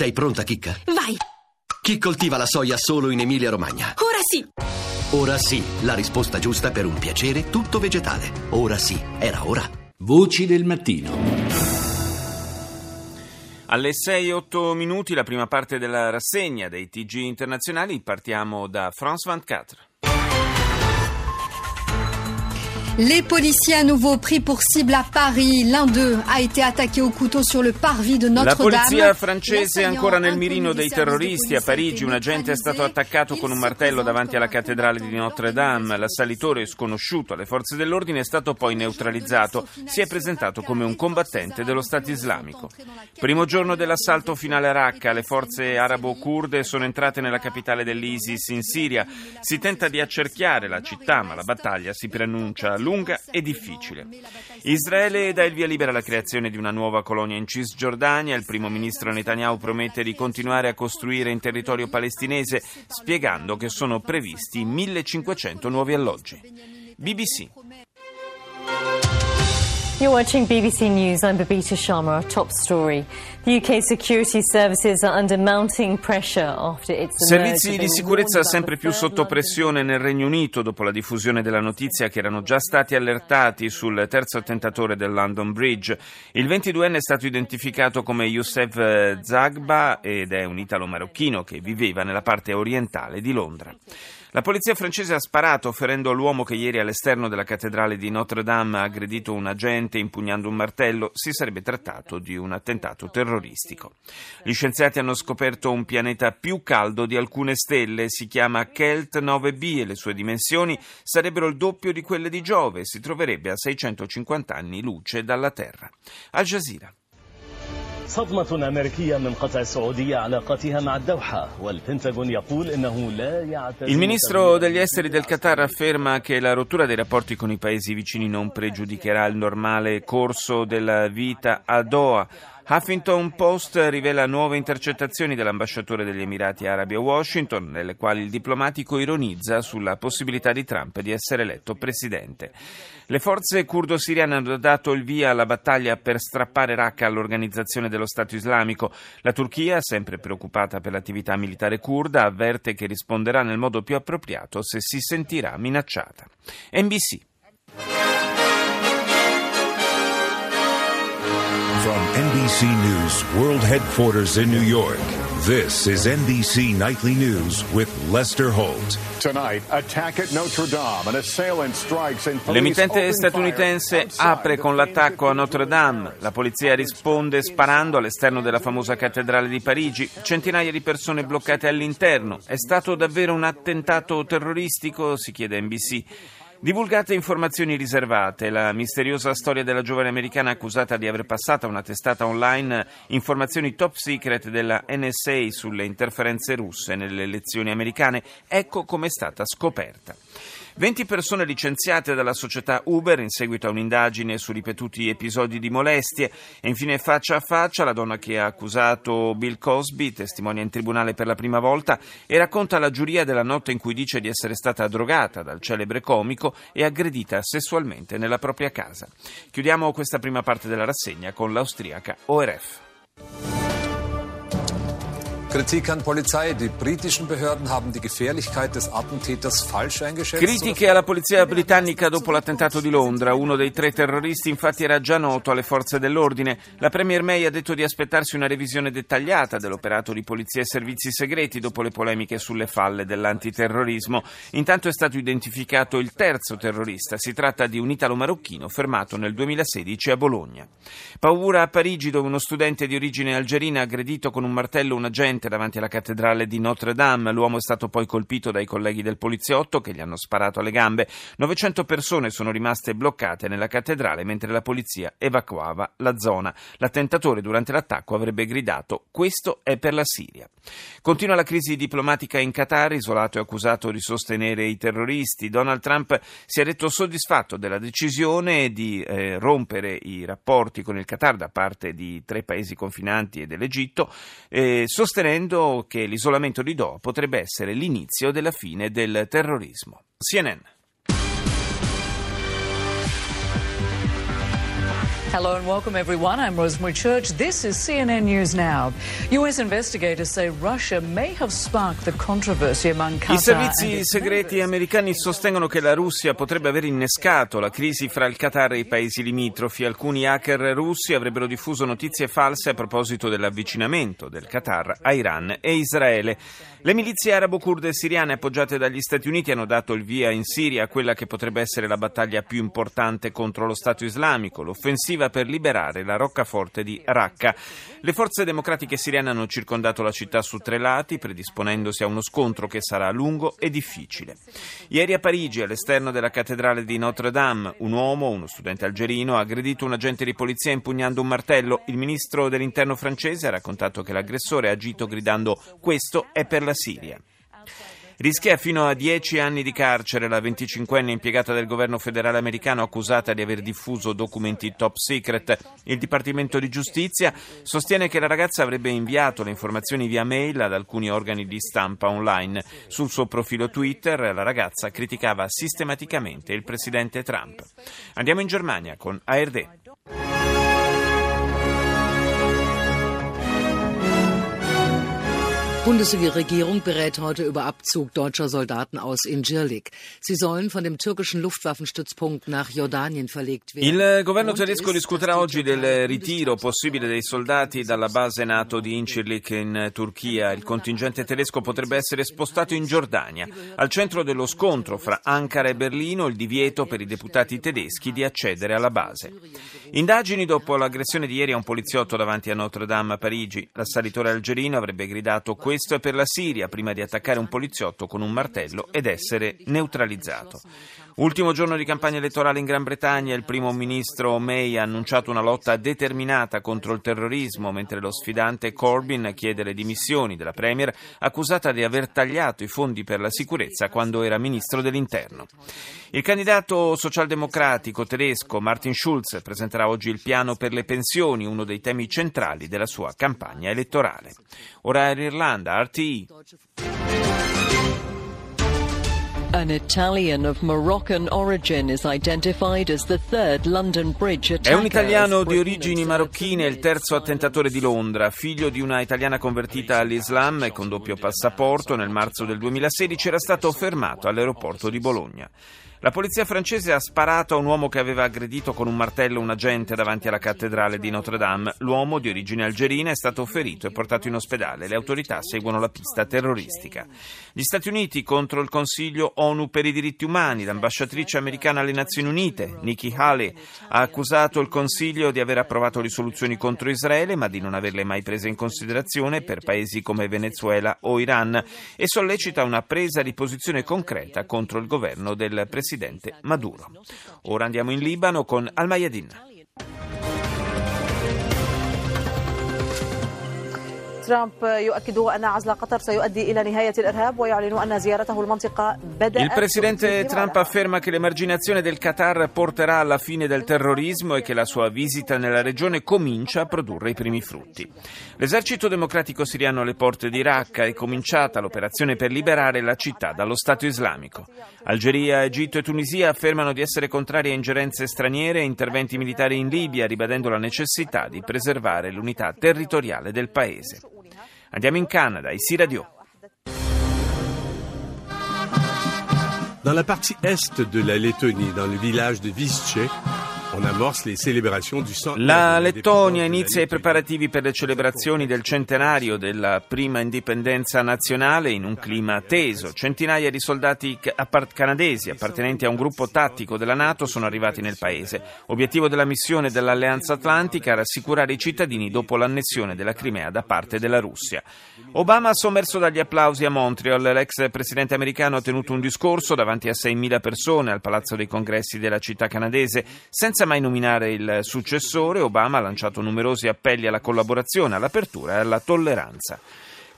Sei pronta, Chicca? Vai! Chi coltiva la soia solo in Emilia-Romagna? Ora sì! Ora sì, la risposta giusta per un piacere tutto vegetale. Ora sì, era ora. Voci del mattino. Alle 6-8 minuti la prima parte della rassegna dei TG internazionali partiamo da France 24. Les policiers à nouveau pris pour cible à Paris. L'un d'eux a été attaqué au couteau sur le parvis de La Notre-Dame. polizia francese è ancora nel mirino dei terroristi. A Parigi un agente è stato attaccato con un martello davanti alla cattedrale di Notre-Dame. L'assalitore sconosciuto alle forze dell'ordine è stato poi neutralizzato. Si è presentato come un combattente dello Stato islamico. Primo giorno dell'assalto finale a Raqqa, le forze arabo-kurde sono entrate nella capitale dell'ISIS in Siria. Si tenta di accerchiare la città, ma la battaglia si preannuncia lunga e difficile. Israele dà il via libera alla creazione di una nuova colonia in Cisgiordania. Il primo ministro Netanyahu promette di continuare a costruire in territorio palestinese, spiegando che sono previsti 1500 nuovi alloggi. BBC. You're watching BBC News. I'm Babita Sharma. Our top story. The UK security services are under mounting pressure after its Servizi di sicurezza sempre più sotto pressione nel Regno Unito dopo la diffusione della notizia che erano già stati allertati sul terzo attentatore del London Bridge. Il 22enne è stato identificato come Youssef Zagba ed è un italo-marocchino che viveva nella parte orientale di Londra. La polizia francese ha sparato ferendo l'uomo che ieri all'esterno della cattedrale di Notre-Dame ha aggredito un agente impugnando un martello. Si sarebbe trattato di un attentato terroristico. Gli scienziati hanno scoperto un pianeta più caldo di alcune stelle. Si chiama Kelt 9b e le sue dimensioni sarebbero il doppio di quelle di Giove. Si troverebbe a 650 anni luce dalla Terra. Al Jazeera. صدمة أمريكية من قطع السعودية علاقتها مع الدوحة والبنتاغون يقول إنه لا يعتزم Il ministro degli esteri del Qatar afferma che la rottura dei rapporti con i paesi vicini non pregiudicherà il normale corso della vita a Doha. Huffington Post rivela nuove intercettazioni dell'ambasciatore degli Emirati Arabi a Washington, nelle quali il diplomatico ironizza sulla possibilità di Trump di essere eletto presidente. Le forze curdo-siriane hanno dato il via alla battaglia per strappare Raqqa all'organizzazione dello Stato islamico. La Turchia, sempre preoccupata per l'attività militare curda, avverte che risponderà nel modo più appropriato se si sentirà minacciata. NBC. From NBC News World Headquarters in New York, this is NBC Nightly News with Lester Holt. Tonight, attack at Notre Dame. An assailant strikes and police L'emittente statunitense apre the con l'attacco a Notre Dame. La polizia risponde sparando all'esterno della famosa cattedrale di Parigi. Centinaia di persone bloccate all'interno. È stato davvero un attentato terroristico? Si chiede NBC. Divulgate informazioni riservate. La misteriosa storia della giovane americana accusata di aver passato a una testata online informazioni top secret della NSA sulle interferenze russe nelle elezioni americane. Ecco come è stata scoperta. 20 persone licenziate dalla società Uber in seguito a un'indagine su ripetuti episodi di molestie e infine faccia a faccia la donna che ha accusato Bill Cosby, testimonia in tribunale per la prima volta e racconta alla giuria della notte in cui dice di essere stata drogata dal celebre comico e aggredita sessualmente nella propria casa. Chiudiamo questa prima parte della rassegna con l'austriaca ORF. Critiche alla polizia britannica dopo l'attentato di Londra. Uno dei tre terroristi infatti era già noto alle forze dell'ordine. La Premier May ha detto di aspettarsi una revisione dettagliata dell'operato di polizia e servizi segreti dopo le polemiche sulle falle dell'antiterrorismo. Intanto è stato identificato il terzo terrorista. Si tratta di un italo-marocchino fermato nel 2016 a Bologna. Paura a Parigi dove uno studente di origine algerina ha aggredito con un martello un agente davanti alla cattedrale di Notre Dame. L'uomo è stato poi colpito dai colleghi del poliziotto che gli hanno sparato alle gambe. 900 persone sono rimaste bloccate nella cattedrale mentre la polizia evacuava la zona. L'attentatore durante l'attacco avrebbe gridato questo è per la Siria. Continua la crisi diplomatica in Qatar, isolato e accusato di sostenere i terroristi. Donald Trump si è detto soddisfatto della decisione di eh, rompere i rapporti con il Qatar da parte di tre paesi confinanti e dell'Egitto, eh, sostenendo che l'isolamento di Doha potrebbe essere l'inizio della fine del terrorismo. CNN. Hello and welcome everyone. I'm Rosemary Church. This is CNN News Now. US investigators say Russia may have sparked the controversy among Qatar I servizi segreti americani sostengono che la Russia potrebbe aver innescato la crisi fra il Qatar e i paesi limitrofi. Alcuni hacker russi avrebbero diffuso notizie false a proposito dell'avvicinamento del Qatar a Iran e Israele. Le milizie arabo-kurde siriane appoggiate dagli Stati Uniti hanno dato il via in Siria a quella che potrebbe essere la battaglia più importante contro lo Stato islamico, l'offensiva per liberare la roccaforte di Raqqa. Le forze democratiche siriane hanno circondato la città su tre lati, predisponendosi a uno scontro che sarà lungo e difficile. Ieri a Parigi, all'esterno della cattedrale di Notre Dame, un uomo, uno studente algerino, ha aggredito un agente di polizia impugnando un martello. Il ministro dell'interno francese ha raccontato che l'aggressore ha agito gridando questo è per la Siria. Rischia fino a 10 anni di carcere la 25enne impiegata del governo federale americano accusata di aver diffuso documenti top secret. Il Dipartimento di Giustizia sostiene che la ragazza avrebbe inviato le informazioni via mail ad alcuni organi di stampa online. Sul suo profilo Twitter la ragazza criticava sistematicamente il presidente Trump. Andiamo in Germania con ARD. Bundesregierung berät heute über Abzug deutscher Soldaten aus Incirlik. Sie sollen von dem türkischen Luftwaffenstützpunkt nach Jordanien verlegt werden. Il governo tedesco discuterà oggi del ritiro possibile dei soldati dalla base NATO di Incirlik in Turchia. Il contingente tedesco potrebbe essere spostato in Giordania. Al centro dello scontro fra Ankara e Berlino il divieto per i deputati tedeschi di accedere alla base. Indagini dopo l'aggressione di ieri a un poliziotto davanti a Notre Dame a Parigi. L'assalitore algerino avrebbe gridato questo è per la Siria prima di attaccare un poliziotto con un martello ed essere neutralizzato. Ultimo giorno di campagna elettorale in Gran Bretagna, il primo ministro May ha annunciato una lotta determinata contro il terrorismo, mentre lo sfidante Corbyn chiede le dimissioni della Premier, accusata di aver tagliato i fondi per la sicurezza quando era ministro dell'interno. Il candidato socialdemocratico tedesco Martin Schulz presenterà oggi il piano per le pensioni, uno dei temi centrali della sua campagna elettorale. Ora in Irlanda, RTI. An Italian of Moroccan origin is identified as the third London Bridge attacker. È un italiano di origini marocchine, il terzo attentatore di Londra, figlio di una italiana convertita all'Islam e con doppio passaporto. Nel marzo del 2016 era stato fermato all'aeroporto di Bologna. La polizia francese ha sparato a un uomo che aveva aggredito con un martello un agente davanti alla cattedrale di Notre Dame. L'uomo, di origine algerina, è stato ferito e portato in ospedale. Le autorità seguono la pista terroristica. Gli Stati Uniti contro il Consiglio ONU per i diritti umani. L'ambasciatrice americana alle Nazioni Unite, Nikki Haley, ha accusato il Consiglio di aver approvato risoluzioni contro Israele, ma di non averle mai prese in considerazione per paesi come Venezuela o Iran e sollecita una presa di posizione concreta contro il governo del presidente presidente Maduro. Ora andiamo in Libano con Al-Mayadin. Il presidente Trump afferma che l'emarginazione del Qatar porterà alla fine del terrorismo e che la sua visita nella regione comincia a produrre i primi frutti. L'esercito democratico siriano alle porte di Raqqa è cominciata l'operazione per liberare la città dallo Stato islamico. Algeria, Egitto e Tunisia affermano di essere contrari a ingerenze straniere e interventi militari in Libia, ribadendo la necessità di preservare l'unità territoriale del paese. Andiamo in Canada, Isi Radio. Dans la partie est de la Lettonie, dans le village de Visce, La Lettonia inizia i preparativi per le celebrazioni del centenario della prima indipendenza nazionale in un clima teso. Centinaia di soldati canadesi appartenenti a un gruppo tattico della Nato sono arrivati nel paese. Obiettivo della missione dell'Alleanza Atlantica è rassicurare i cittadini dopo l'annessione della Crimea da parte della Russia. Obama ha sommerso dagli applausi a Montreal. L'ex presidente americano ha tenuto un discorso davanti a 6.000 persone al Palazzo dei Congressi della città canadese senza senza mai nominare il successore, Obama ha lanciato numerosi appelli alla collaborazione, all'apertura e alla tolleranza.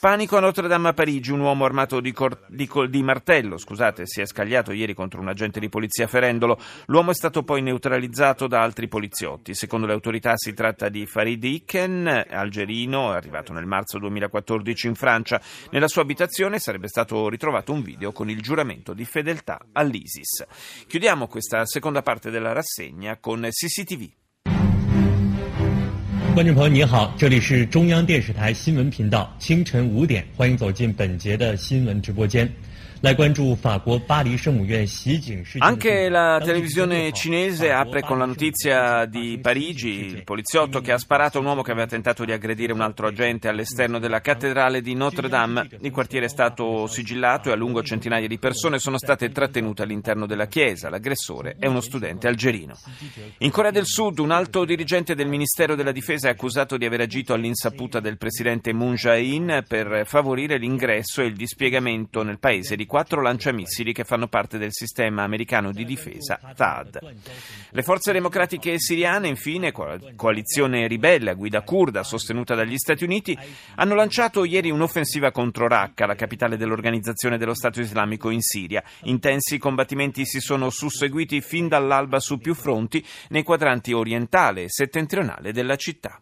Panico a Notre Dame a Parigi, un uomo armato di, cor- di, col- di, martello scusate, si è scagliato ieri contro un agente di polizia ferendolo. L'uomo è stato poi neutralizzato da altri poliziotti. Secondo le autorità si tratta di Farid Iken, algerino, arrivato nel marzo 2014 in Francia. Nella sua abitazione sarebbe stato ritrovato un video con il giuramento di fedeltà all'ISIS. Chiudiamo questa seconda parte della rassegna con CCTV. 观众朋友，你好，这里是中央电视台新闻频道，清晨五点，欢迎走进本节的新闻直播间。Anche la televisione cinese apre con la notizia di Parigi, il poliziotto che ha sparato a un uomo che aveva tentato di aggredire un altro agente all'esterno della cattedrale di Notre Dame. Il quartiere è stato sigillato e a lungo centinaia di persone sono state trattenute all'interno della chiesa. L'aggressore è uno studente algerino. In Corea del Sud un alto dirigente del Ministero della Difesa è accusato di aver agito all'insaputa del presidente Moon Jae-in per favorire l'ingresso e il dispiegamento nel paese di quattro lanciamissili che fanno parte del sistema americano di difesa THAAD. Le forze democratiche siriane, infine, coalizione ribelle a guida kurda sostenuta dagli Stati Uniti, hanno lanciato ieri un'offensiva contro Raqqa, la capitale dell'organizzazione dello Stato islamico in Siria. Intensi combattimenti si sono susseguiti fin dall'alba su più fronti nei quadranti orientale e settentrionale della città.